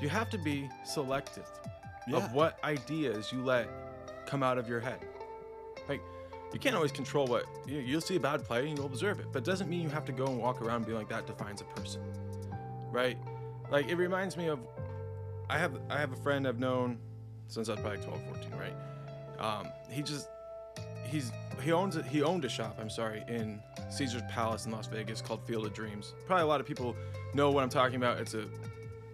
you have to be selective Yeah. of what ideas you let come out of your head. Like, you can't always control what you, you'll see a bad play and you'll observe it, but it doesn't mean you have to go and walk around being like that defines a person, right? Like, it reminds me of I have I have a friend I've known since I was probably 12, 14, right? Um, he just he's he owns it. He owned a shop. I'm sorry in Caesars Palace in Las Vegas called Field of Dreams. Probably a lot of people know what I'm talking about. It's a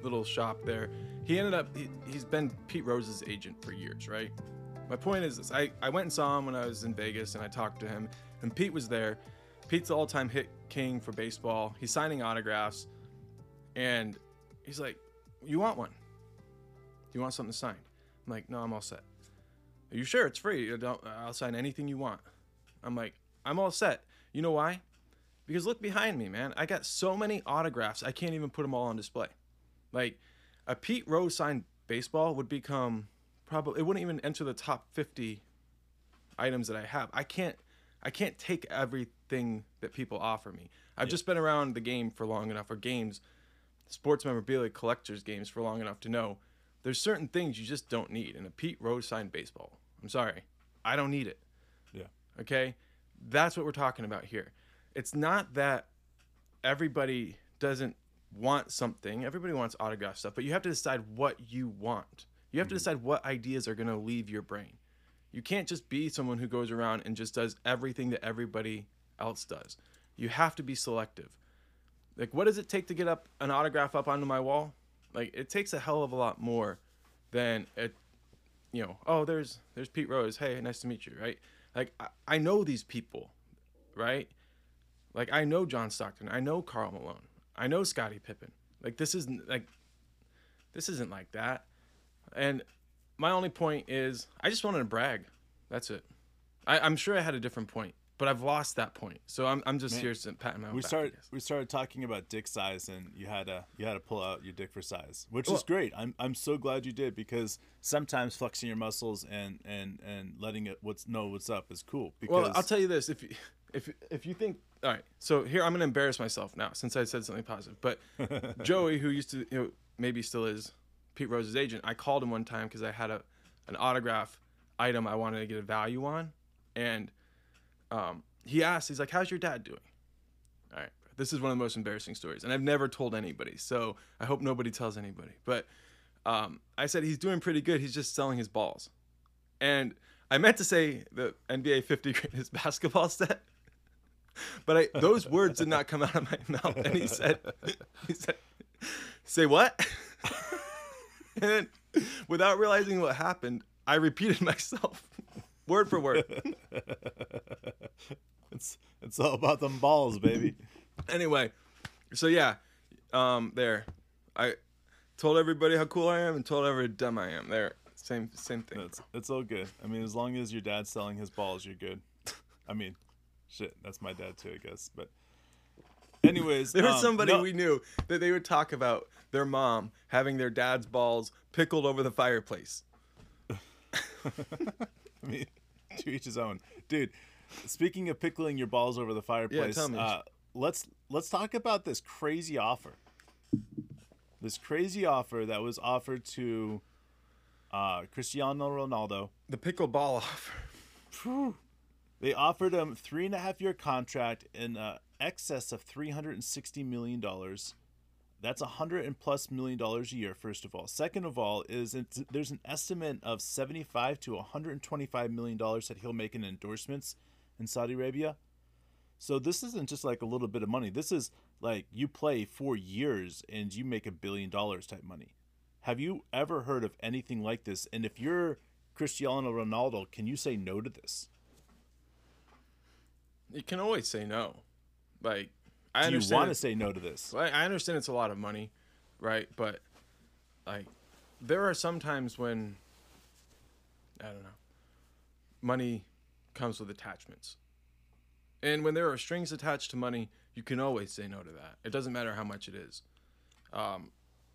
little shop there. He ended up he, he's been Pete Rose's agent for years, right? My point is this: I I went and saw him when I was in Vegas and I talked to him, and Pete was there. Pete's the all-time hit king for baseball. He's signing autographs, and he's like, "You want one? Do you want something signed?" I'm like, "No, I'm all set." Are you sure it's free? I'll sign anything you want. I'm like, I'm all set. You know why? Because look behind me, man. I got so many autographs, I can't even put them all on display. Like, a Pete Rose signed baseball would become probably, it wouldn't even enter the top 50 items that I have. I can't, I can't take everything that people offer me. I've just been around the game for long enough, or games, sports memorabilia collectors games for long enough to know there's certain things you just don't need in a Pete Rose signed baseball. I'm sorry, I don't need it. Yeah. Okay, that's what we're talking about here. It's not that everybody doesn't want something. Everybody wants autograph stuff, but you have to decide what you want. You have to mm-hmm. decide what ideas are going to leave your brain. You can't just be someone who goes around and just does everything that everybody else does. You have to be selective. Like, what does it take to get up an autograph up onto my wall? Like, it takes a hell of a lot more than it. You know, oh, there's there's Pete Rose. Hey, nice to meet you. Right? Like, I, I know these people, right? Like, I know John Stockton. I know Karl Malone. I know Scottie Pippen. Like, this isn't like this isn't like that. And my only point is, I just wanted to brag. That's it. I, I'm sure I had a different point, but I've lost that point. So I'm, I'm just Man, here to pat my own we back, started we started talking about dick size and you had to you had to pull out your dick for size which Well- is great i'm, I'm so glad you did because sometimes flexing your muscles and and and letting it what's know what's up is cool because Well, I'll tell you this: if you, if if you think, all right, so here I'm gonna embarrass myself now since I said something positive. But Joey, who used to, you know, maybe still is Pete Rose's agent, I called him one time because I had a an autograph item I wanted to get a value on, and um, he asked, he's like, "How's your dad doing?" All right, this is one of the most embarrassing stories, and I've never told anybody, so I hope nobody tells anybody. But um, I said he's doing pretty good. He's just selling his balls, and I meant to say the NBA 50 greatest basketball set, but I, those words did not come out of my mouth. And he said, he said, say what? and then, without realizing what happened, I repeated myself word for word. it's it's all about them balls baby anyway, so yeah, um, there, I told everybody how cool I am and told everybody how dumb I am. There, same same thing. it's it's all good i mean as long as your dad's selling his balls you're good i mean shit that's my dad too i guess but anyways There was um, somebody no- we knew that they would talk about their mom having their dad's balls pickled over the fireplace. I mean, to each his own, dude. Speaking of pickling your balls over the fireplace, tell me. Uh, let's let's talk about this crazy offer. This crazy offer that was offered to uh, Cristiano Ronaldo. The pickle ball offer. They offered him three and a half year contract in uh, excess of three hundred and sixty million dollars. That's a hundred and plus million dollars a year. First of all, second of all, is there's an estimate of seventy five to one hundred and twenty five million dollars that he'll make in endorsements in Saudi Arabia. So this isn't just like a little bit of money. This is like you play four years and you make a billion dollars type money. Have you ever heard of anything like this? And if you're Cristiano Ronaldo, can you say no to this? You can always say no. Like I Do you want to say no to this? I I understand it's a lot of money, right? But like, there are some times when I don't know. Money comes with attachments, and when there are strings attached to money, you can always say no to that. It doesn't matter how much it is. Um,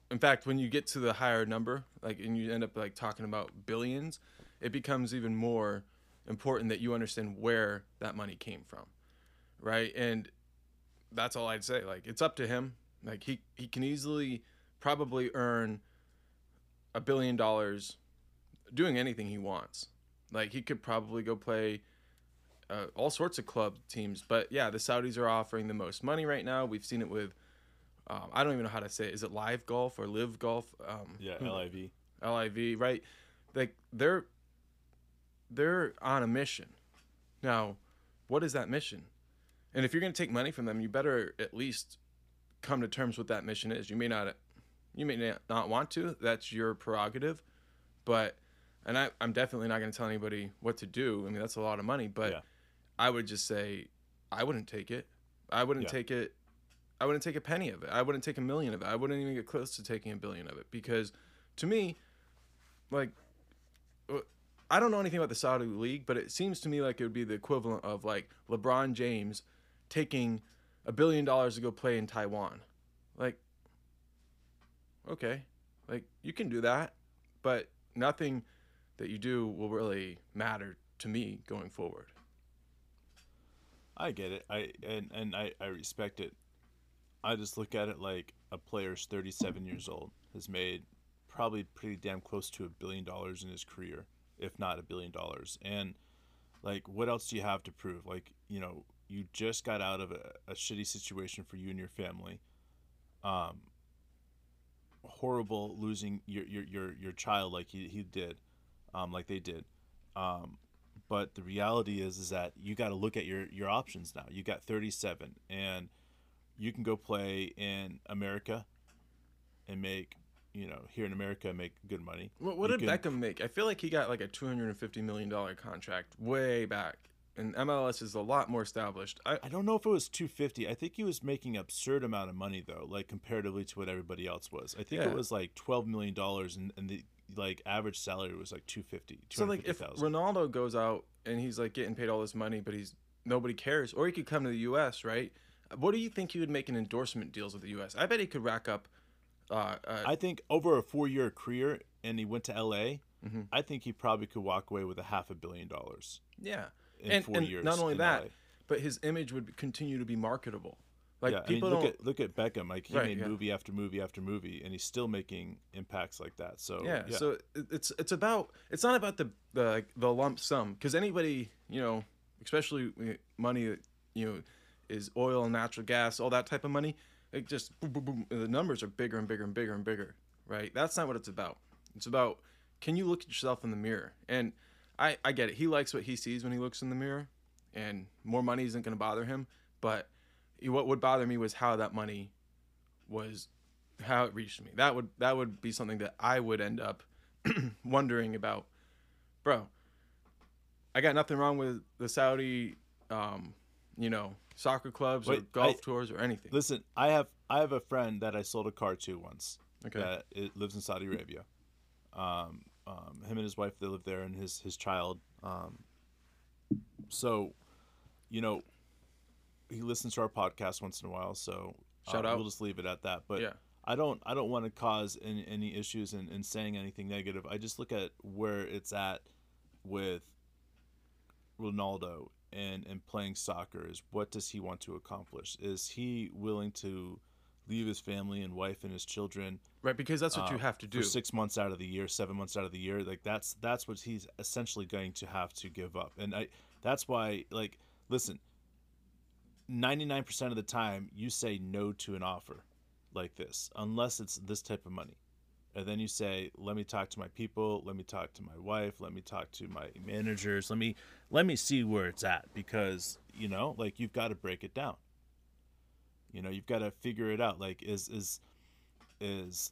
in fact, when you get to the higher number, like, and you end up like talking about billions, it becomes even more important that you understand where that money came from, right? And that's all I'd say. Like it's up to him. Like he he can easily probably earn a billion dollars doing anything he wants. Like he could probably go play uh, all sorts of club teams, but yeah, the Saudis are offering the most money right now. We've seen it with um, I don't even know how to say it. Is it live golf or live golf? Um, Yeah, who- LIV. LIV, right? Like they're they're on a mission. Now, what is that mission? And if you're going to take money from them, you better at least come to terms with that mission is. You may not you may not want to. That's your prerogative. But and I I'm definitely not going to tell anybody what to do. I mean, that's a lot of money, but Yeah. I would just say I wouldn't take it. I wouldn't Yeah. take it I wouldn't take a penny of it. I wouldn't take a million of it. I wouldn't even get close to taking a billion of it because to me like uh, I don't know anything about the Saudi league, but it seems to me like it would be the equivalent of like LeBron James taking a billion dollars to go play in Taiwan. Like okay. Like you can do that, but nothing that you do will really matter to me going forward. I get it. I and and I I respect it. I just look at it like a player's 37 years old has made probably pretty damn close to a billion dollars in his career, if not a billion dollars. And like, what else do you have to prove? Like, you know, you just got out of a, a shitty situation for you and your family. Um, horrible losing your your your, your child like he, he did, um, like they did. Um, but the reality is is that you got to look at your your options now. You got 37 and you can go play in America and make, you know, here in America make good money. What, what did can- Beckham make? I feel like he got like a two hundred and fifty million dollar contract way back, and MLS is a lot more established. I, I don't know if it was 250. I think he was making absurd amount of money though, like comparatively to what everybody else was. I think Yeah. it was like 12 million dollars and, and the like average salary was like 250. so like if 250,000. Ronaldo goes out and he's like getting paid all this money, but he's nobody cares, or he could come to the U.S. Right? What do you think he would make in endorsement deals with the U.S.? I bet he could rack up. Uh, uh, I think over a 4-year career and he went to LA, Mhm. I think he probably could walk away with a half a billion dollars yeah, in and, 4 and years. not only that, LA. but his image would continue to be marketable. Like yeah, I mean, people look at look at Beckham. Like he Right, made yeah. movie after movie after movie, and he's still making impacts like that. So yeah, so it's it's about it's not about the the the lump sum because anybody you know especially uh, money you know is oil and natural gas all that type of money it just boom, boom, boom, the numbers are bigger and bigger and bigger and bigger right that's not what it's about it's about can you look at yourself in the mirror and I I get it he likes what he sees when he looks in the mirror and more money isn't going to bother him but what would bother me was how that money was how it reached me. That would that would be something that I would end up wondering about. Bro, I got nothing wrong with the Saudi um, you know, soccer clubs or golf I- tours or anything. listen, I have I have a friend that I sold a car to once. Okay. That it lives in Saudi Arabia. Um, um, him and his wife they live there, and his his child. Um, so, you know, he listens to our podcast once in a while. So Shout uh, out. We'll just leave it at that. But Yeah. I don't I don't want to cause any, any issues in, in saying anything negative. I just look at where it's at with Ronaldo and and playing soccer is what does he want to accomplish? Is he willing to leave his family and wife and his children Right, because that's what you uh, have to do. for six months out of the year, seven months out of the year. Like that's that's what he's essentially going to have to give up, and I that's why like listen, ninety nine percent of the time you say no to an offer like this unless it's this type of money, and then you say let me talk to my people, let me talk to my wife, let me talk to my managers, let me let me see where it's at. Because you know like you've got to break it down. You know you've got to figure it out. Like is is is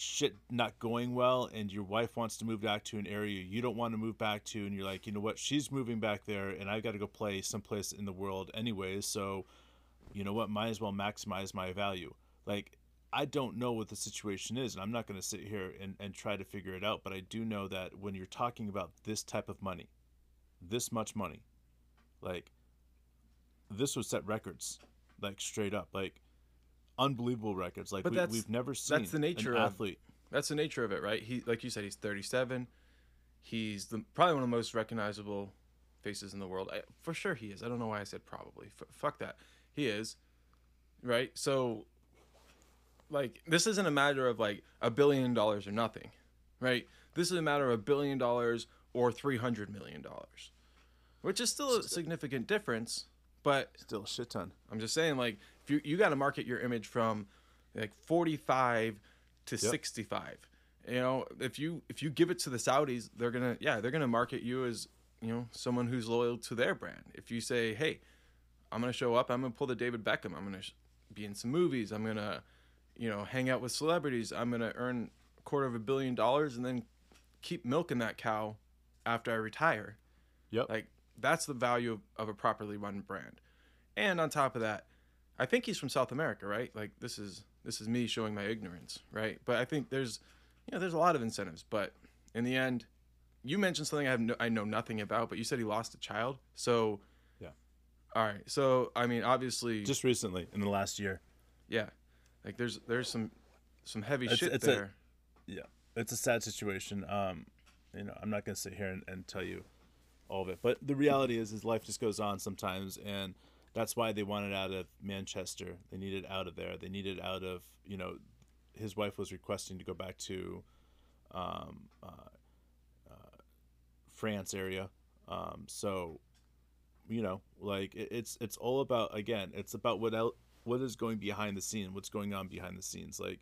shit not going well and your wife wants to move back to an area you don't want to move back to and you're like you know what? She's moving back there and i've got to go play someplace in the world anyways so you know what? Might as well maximize my value. Like i don't know what the situation is and i'm not going to sit here and, and try to figure it out but i do know that when you're talking about this type of money this much money like this would set records like straight up like unbelievable records like But we, we've never seen that's the nature an of- athlete That's the nature of it, right? He like you said, he's 37. He's the probably one of the most recognizable faces in the world. I, for sure, he is. I don't know why I said probably. F- fuck that. He is, right? So like this isn't a matter of like a billion dollars or nothing, right? This is a matter of a billion dollars or three hundred million dollars, which is still a significant difference. But Still a shit ton. I'm just saying, like, if you you got to market your image from like 45 to 65. You know, if you if you give it to the Saudis, they're gonna yeah they're gonna market you as you know someone who's loyal to their brand. If you say, hey, I'm gonna show up, I'm gonna pull the David Beckham, I'm gonna sh- be in some movies, I'm gonna you know hang out with celebrities, I'm gonna earn a quarter of a billion dollars, and then keep milking that cow after I retire. Yep. Like that's the value of, of a properly run brand. And on top of that, I think he's from South America, right? Like this is this is me showing my ignorance, right? But I think there's you know there's a lot of incentives, but in the end, you mentioned something I have no, I know nothing about, but you said he lost a child. So Yeah. All right. So I mean, obviously, Just recently, in the last year. yeah, like there's there's some some heavy It's- shit it's a- there. Yeah, it's a sad situation. Um, you know, I'm not gonna sit here and, and tell you all of it, but the reality is, is life just goes on sometimes, and that's why they wanted out of Manchester. They needed out of there. They needed out of you know, his wife was requesting to go back to, um, uh, uh, France area. Um, so, you know, like it, it's it's all about again, it's about what el- what is going behind the scene, what's going on behind the scenes, like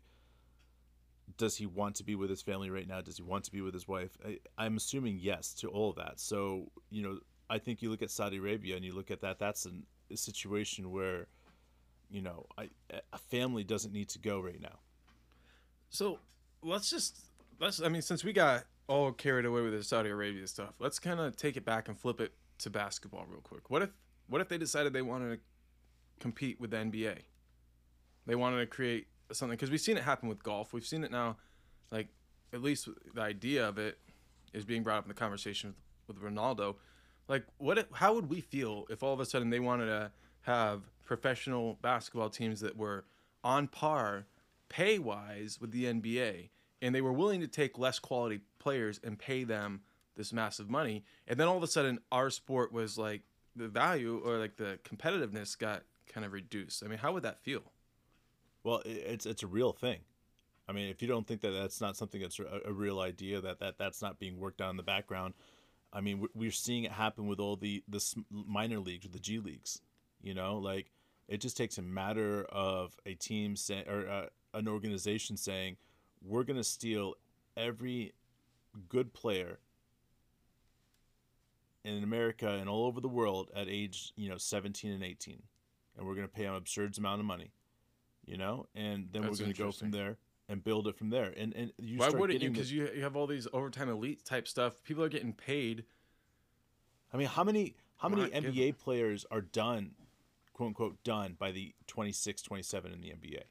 does he want to be with his family right now? Does he want to be with his wife? I, I'm assuming yes to all of that. So, you know, I think you look at Saudi Arabia and you look at that, that's an, a situation where, you know, I, a family doesn't need to go right now. So let's just let's I mean since we got all carried away with the Saudi Arabia stuff, let's kind of take it back and flip it to basketball real quick. What if what if they decided they wanted to compete with the NBA? They wanted to create something because we've seen it happen with golf. We've seen it now, like at least the idea of it is being brought up in the conversation with, with Ronaldo. Like, what? How would we feel if all of a sudden they wanted to have professional basketball teams that were on par, pay wise, with the NBA, and they were willing to take less quality players and pay them this massive money, and then all of a sudden our sport was like the value or like the competitiveness got kind of reduced. I mean, how would that feel? Well, it's it's a real thing. I mean, if you don't think that that's not something that's a, real idea, that, that that's not being worked on in the background, I mean, we- we're seeing it happen with all the the minor leagues the G leagues. You know, like it just takes a matter of a team say, or uh, an organization saying, "We're going to steal every good player in America and all over the world at age you know 17 and 18, and we're going to pay them absurd amount of money." You know, and then That's we're going to go from there and build it from there. And and you Why wouldn't you? Because you, you have all these overtime elite type stuff. People are getting paid. I mean, how many how many given. NBA players are done, quote unquote, done by the 26, 27 in the NBA?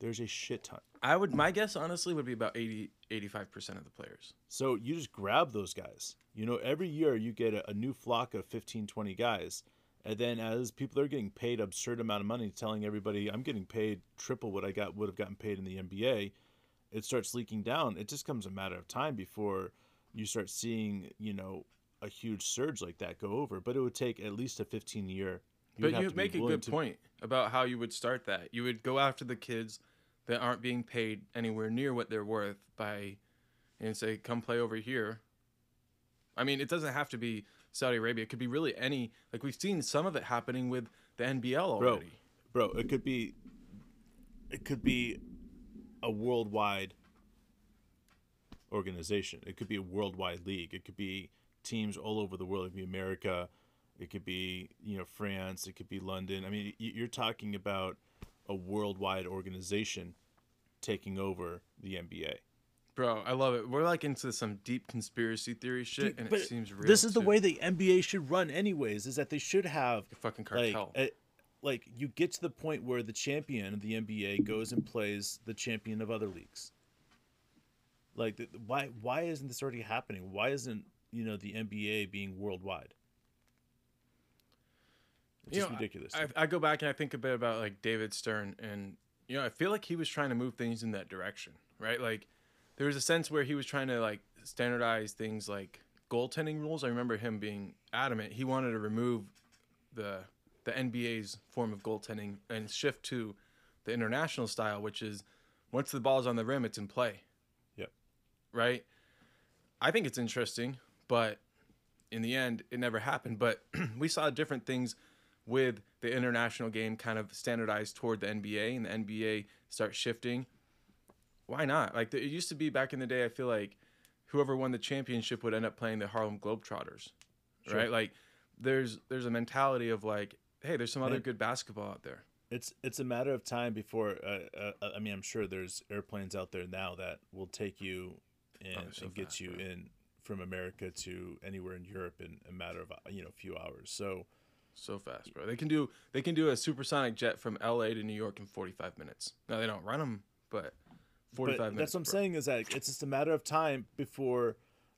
There's a shit ton. I would. My guess, honestly, would be about 80, 85 percent of the players. So you just grab those guys. You know, every year you get a, a new flock of 15, 20 guys. And then as people are getting paid absurd amount of money, telling everybody I'm getting paid triple what I got would have gotten paid in the NBA, it starts leaking down. It just comes a matter of time before you start seeing, you know, a huge surge like that go over. But it would take at least a 15 year. But you make a good to- point about how you would start that. You would go after the kids that aren't being paid anywhere near what they're worth by, and say, "Come play over here." I mean, it doesn't have to be Saudi Arabia. It could be really any. Like we've seen some of it happening with the NBL already. bro, bro it could be, it could be, a worldwide organization. It could be a worldwide league. It could be teams all over the world. It could be America. It could be you know France. It could be London. I mean, you're talking about a worldwide organization taking over the NBA. Bro, I love it. We're like into some deep conspiracy theory shit, Dude, and it seems real. This is the way the NBA should run, anyways. Is that they should have fucking like cartel. a, like you get to the point where the champion of the NBA goes and plays the champion of other leagues. Like the, why why isn't this already happening? Why isn't you know the NBA being worldwide? It's You just know, ridiculous. I, I go back and I think a bit about like David Stern, and you know, I feel like he was trying to move things in that direction, right? Like there was a sense where he was trying to like standardize things like goaltending rules. I remember him being adamant he wanted to remove the the NBA's form of goaltending and shift to the international style, which is once the ball's on the rim, it's in play. Yep. Right. I think it's interesting, but in the end, it never happened. But we saw different things with the international game kind of standardized toward the NBA, and the NBA start shifting. Why not? Like it used to be back in the day. I feel like whoever won the championship would end up playing the Harlem Globetrotters, Sure. right? Like there's there's a mentality of like, hey, there's some other good basketball out there. It's it's a matter of time before. Uh, uh, I mean, I'm sure there's airplanes out there now that will take you and, Oh, so and get fast, you bro. in from America to anywhere in Europe in a matter of you know a few hours. So So fast, bro. They can do they can do a supersonic jet from LA to New York in 45 minutes. No, they don't run them, but 45 but minutes. that's what I'm bro. saying is that it's just a matter of time before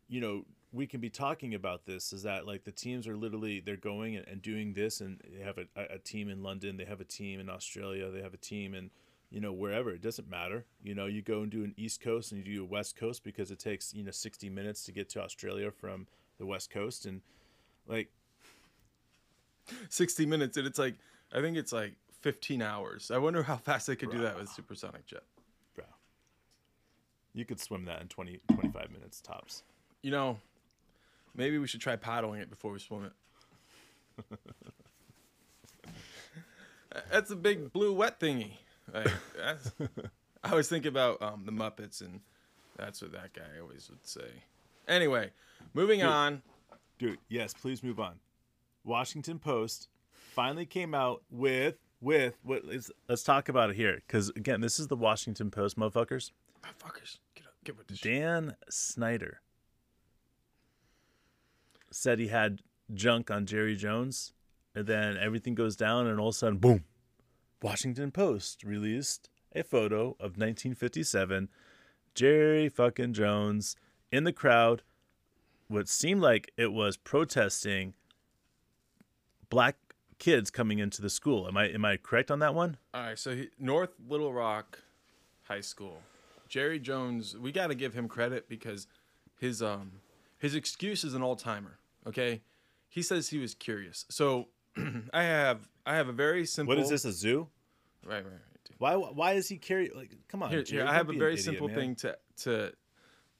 you know we can be talking about this. Is that like the teams are literally they're going and, and doing this, and they have a, a a team in London, they have a team in Australia, they have a team in you know wherever. It doesn't matter. You know, you go and do an East Coast and you do a West Coast because it takes you know 60 minutes to get to Australia from the West Coast, and like 60 minutes and it's like I think it's like 15 hours. I wonder how fast they could do that with supersonic jet. You could swim that in 20 25 minutes tops. You know, maybe we should try paddling it before we swim it. that's a big blue wet thingy. Like, that's, I always think about um, the Muppets, and that's what that guy always would say. Anyway, moving Dude. on. Dude, yes, please move on. Washington Post finally came out with with what is let's talk about it here cuz again, this is the Washington Post motherfuckers. Ah, fuckers, get up, get with this. shit. Dan Snyder said he had junk on Jerry Jones and then everything goes down and all of a sudden boom. Washington Post released a photo of 1957 Jerry fucking Jones in the crowd what seemed like it was protesting black kids coming into the school. Am I am I correct on that one? All right, so he, North Little Rock High School. Jerry Jones, we got to give him credit because his um his excuse is an all timer. Okay, he says he was curious. So I have I have a very simple. What is this a zoo? Right, right, right. dude. Why why is he carry like come on? Here, Jerry, here, I have a very idiot, simple man. thing to to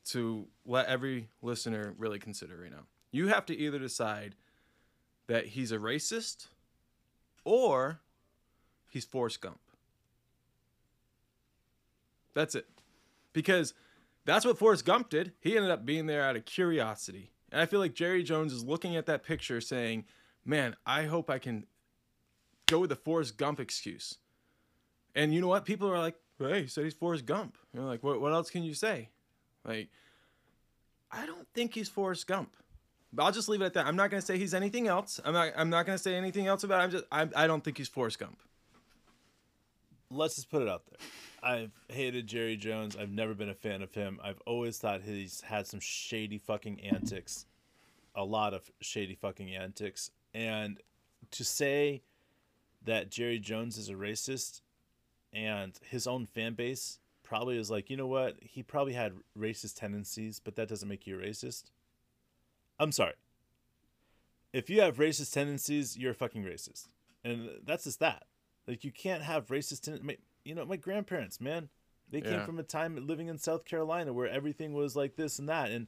to let every listener really consider right now. You have to either decide that he's a racist or he's Forrest Gump. That's it. Because that's what Forrest Gump did. He ended up being there out of curiosity. And I feel like Jerry Jones is looking at that picture saying, man, I hope I can go with the Forrest Gump excuse. And you know what? People are like, hey, he said he's Forrest Gump. You're like, what, what else can you say? Like, I don't think he's Forrest Gump. But I'll just leave it at that. I'm not gonna say he's anything else. I'm not. I'm not gonna say anything else about. It. I'm just. I. I don't think he's Forrest Gump. Let's just put it out there. I've hated Jerry Jones. I've never been a fan of him. I've always thought he's had some shady fucking antics. A lot of shady fucking antics. And to say that Jerry Jones is a racist and his own fan base probably is like, you know what? He probably had racist tendencies, but that doesn't make you a racist. I'm sorry. If you have racist tendencies, you're a fucking racist. And that's just that. Like you can't have racist ten- you know, my grandparents, man. They came Yeah. from a time living in South Carolina where everything was like this and that and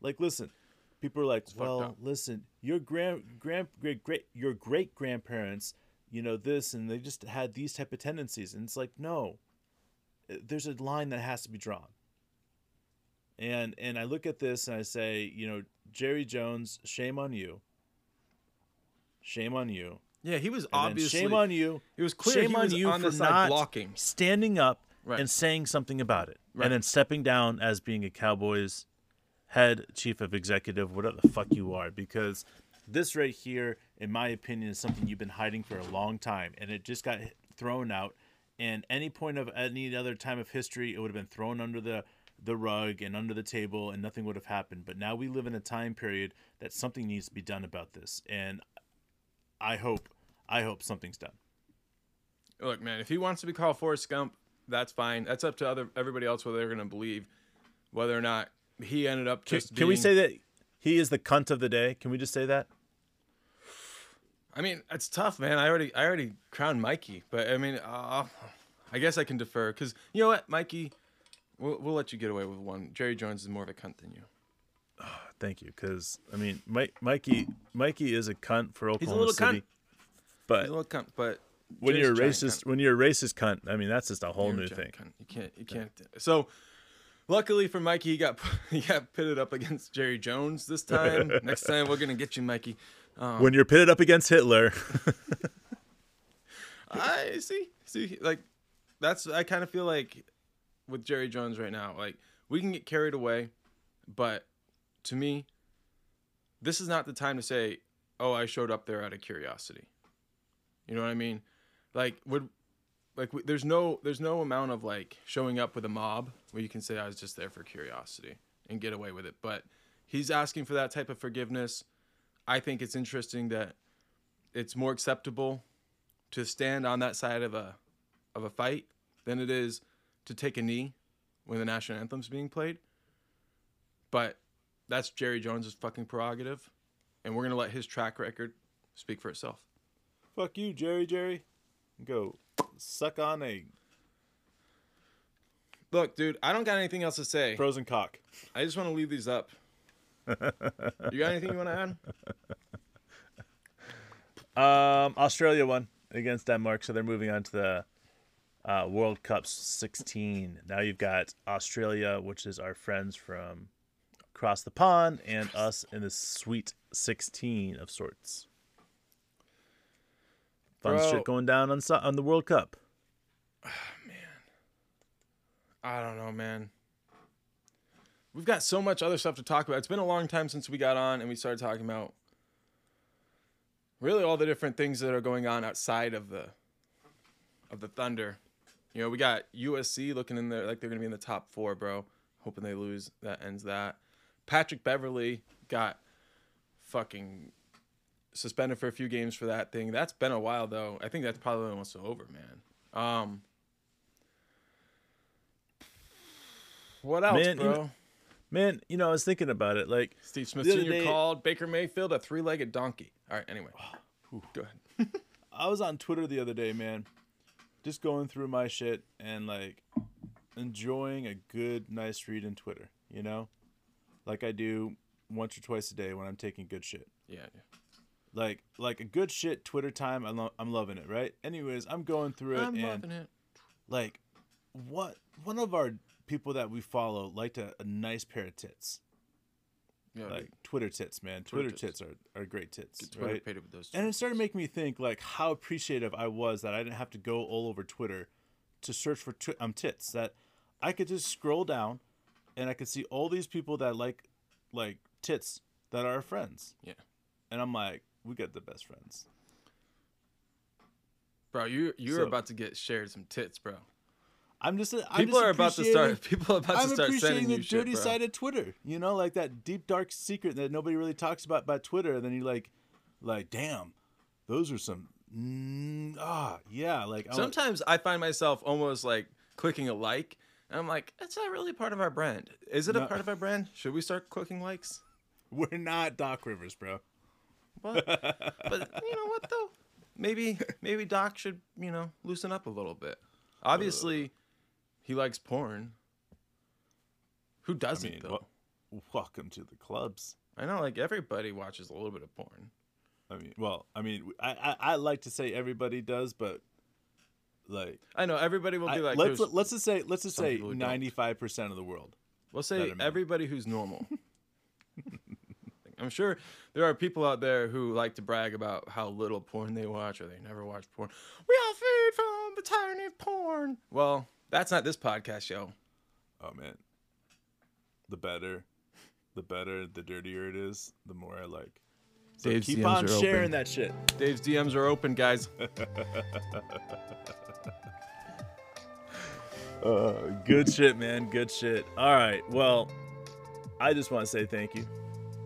like listen, people are like, fucked "Well, listen, your grand grand great great your great grandparents, you know this and they just had these type of tendencies." And it's like, "No. Uh, There's a line that has to be drawn." And and I look at this and I say, you know, Jerry Jones, shame on you. Shame on you. Yeah, he was And obviously. shame on you. It was clear shame he on was you on for the side not blocking. standing up Right. and saying something about it, Right. and then stepping down as being a Cowboys head, chief of executive, whatever the fuck you are. Because this right here, in my opinion, is something you've been hiding for a long time, and it just got thrown out. And any point of any other time of history, it would have been thrown under the the rug and under the table, and nothing would have happened. But now we live in a time period that something needs to be done about this, and I hope, I hope something's done. Look, man, if he wants to be called Forrest Gump, that's fine. That's up to other everybody else whether they're gonna believe whether or not he ended up Can, just. can we say that he is the cunt of the day? Can we just say that? I mean, it's tough, man. I already, I already crowned Mikey, but I mean, uh, I guess I can defer because you know what, Mikey, we'll, we'll let you get away with one. Jerry Jones is more of a cunt than you. Thank you, because I mean, Mike, Mikey, Mikey is a cunt for Oklahoma little City, cunt. but He's a little cunt, but when you're a racist, cunt. when you're a racist cunt, I mean, that's just a whole You're new giant thing. cunt. You can't. You can't. So, luckily for Mikey, he got he got pitted up against Jerry Jones this time. Next time, we're gonna get you, Mikey. Um, When you're pitted up against Hitler, I see. See, like that's. I kind of feel like with Jerry Jones right now, like we can get carried away, but to me, this is not the time to say, "Oh, I showed up there out of curiosity." You know what I mean? Like would like there's no there's no amount of like showing up with a mob where you can say I was just there for curiosity and get away with it. But he's asking for that type of forgiveness. I think it's interesting that it's more acceptable to stand on that side of a of a fight than it is to take a knee when the national anthem's being played. But that's Jerry Jones's fucking prerogative, and we're gonna let his track record speak for itself. fuck you, Jerry, Jerry, go suck on a Look, dude, I don't got anything else to say. frozen cock. I just want to leave these up. you got anything you want to add? Um, Australia won against Denmark, so they're moving on to the uh, World Cup 16. Now you've got Australia, which is our friends from across the pond, and us in the Sweet 16 of sorts. Fun Bro. shit going down on on the World Cup. Ah, man. I don't know, man. We've got so much other stuff to talk about. It's been a long time since we got on and we started talking about really all the different things that are going on outside of the of the Thunder. You know, we got USC looking in there like they're gonna be in the top four, bro. Hoping they lose. That ends that. Patrick Beverley got fucking suspended for a few games for that thing. That's been a while though. I think that's probably almost over, man. Um What else, Man, you bro? know- Man, you know, I was thinking about it. Like, Steve Smith Sr. day- called Baker Mayfield a three-legged donkey. All right, anyway. Go ahead. I was on Twitter the other day, man, just going through my shit and like enjoying a good, nice read in Twitter, you know? Like I do once or twice a day when I'm taking good shit. Yeah, yeah. Like like a good shit Twitter time. I'm, lo- I'm loving it, right? Anyways, I'm going through it I'm and loving it. like what one of our people that we follow liked a, a nice pair of tits. Yeah, Like Twitter tits, man. Twitter, Twitter tits. tits. are, are great tits, get Twitter right? paid with those. And it started making me think like how appreciative I was that I didn't have to go all over Twitter to search for twi- um tits. That I could just scroll down, and I could see all these people that like like tits that are our friends. Yeah. And I'm like, we got the best friends. bro. You you're So- about to get shared some tits, bro. I'm just I'm People just are about to start. People are about I'm to start appreciating sending the shit, dirty bro. side of Twitter. You know, like that deep dark secret that nobody really talks about by Twitter. And then you like, like, damn, those are some. Mm, ah, yeah. Like I'm like, Sometimes I find myself almost like clicking a like, and I'm like, that's not really part of our brand. Is it a part of our brand? Should we start cooking likes? we're not Doc Rivers, bro. But, but you know what though? Maybe maybe Doc should you know loosen up a little bit. Obviously, uh. he likes porn. Who doesn't mean, though? wel- welcome to the clubs. I know like everybody watches a little bit of porn. I mean, well, I mean, I, I, I like to say everybody does, but like, I know everybody will I- be like, let's let's just say let's just say people who don't. ninety five percent of the world. We'll say everybody who's normal. I'm sure there are people out there who like to brag about how little porn they watch or they never watch porn. We all feed from the tiny porn. Well, that's not this podcast show. Oh man, the better, the better, the dirtier it is, the more I like. So Dave's keep DMs on are sharing open. that shit. Dave's DMs are open, guys. Uh, good shit, man. Good shit. All right. Well, I just want to say thank you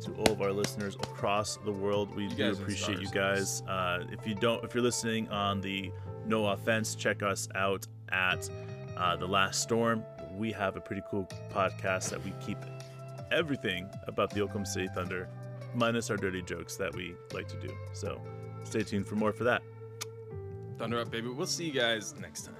to all of our listeners across the world. We do appreciate you guys. Uh, if you don't, if you're listening on the No Offense, check us out at uh, the Last Storm. We have a pretty cool podcast that we keep everything about the Oklahoma City Thunder, minus our dirty jokes that we like to do. So stay tuned for more for that. Thunder up, baby. We'll see you guys next time.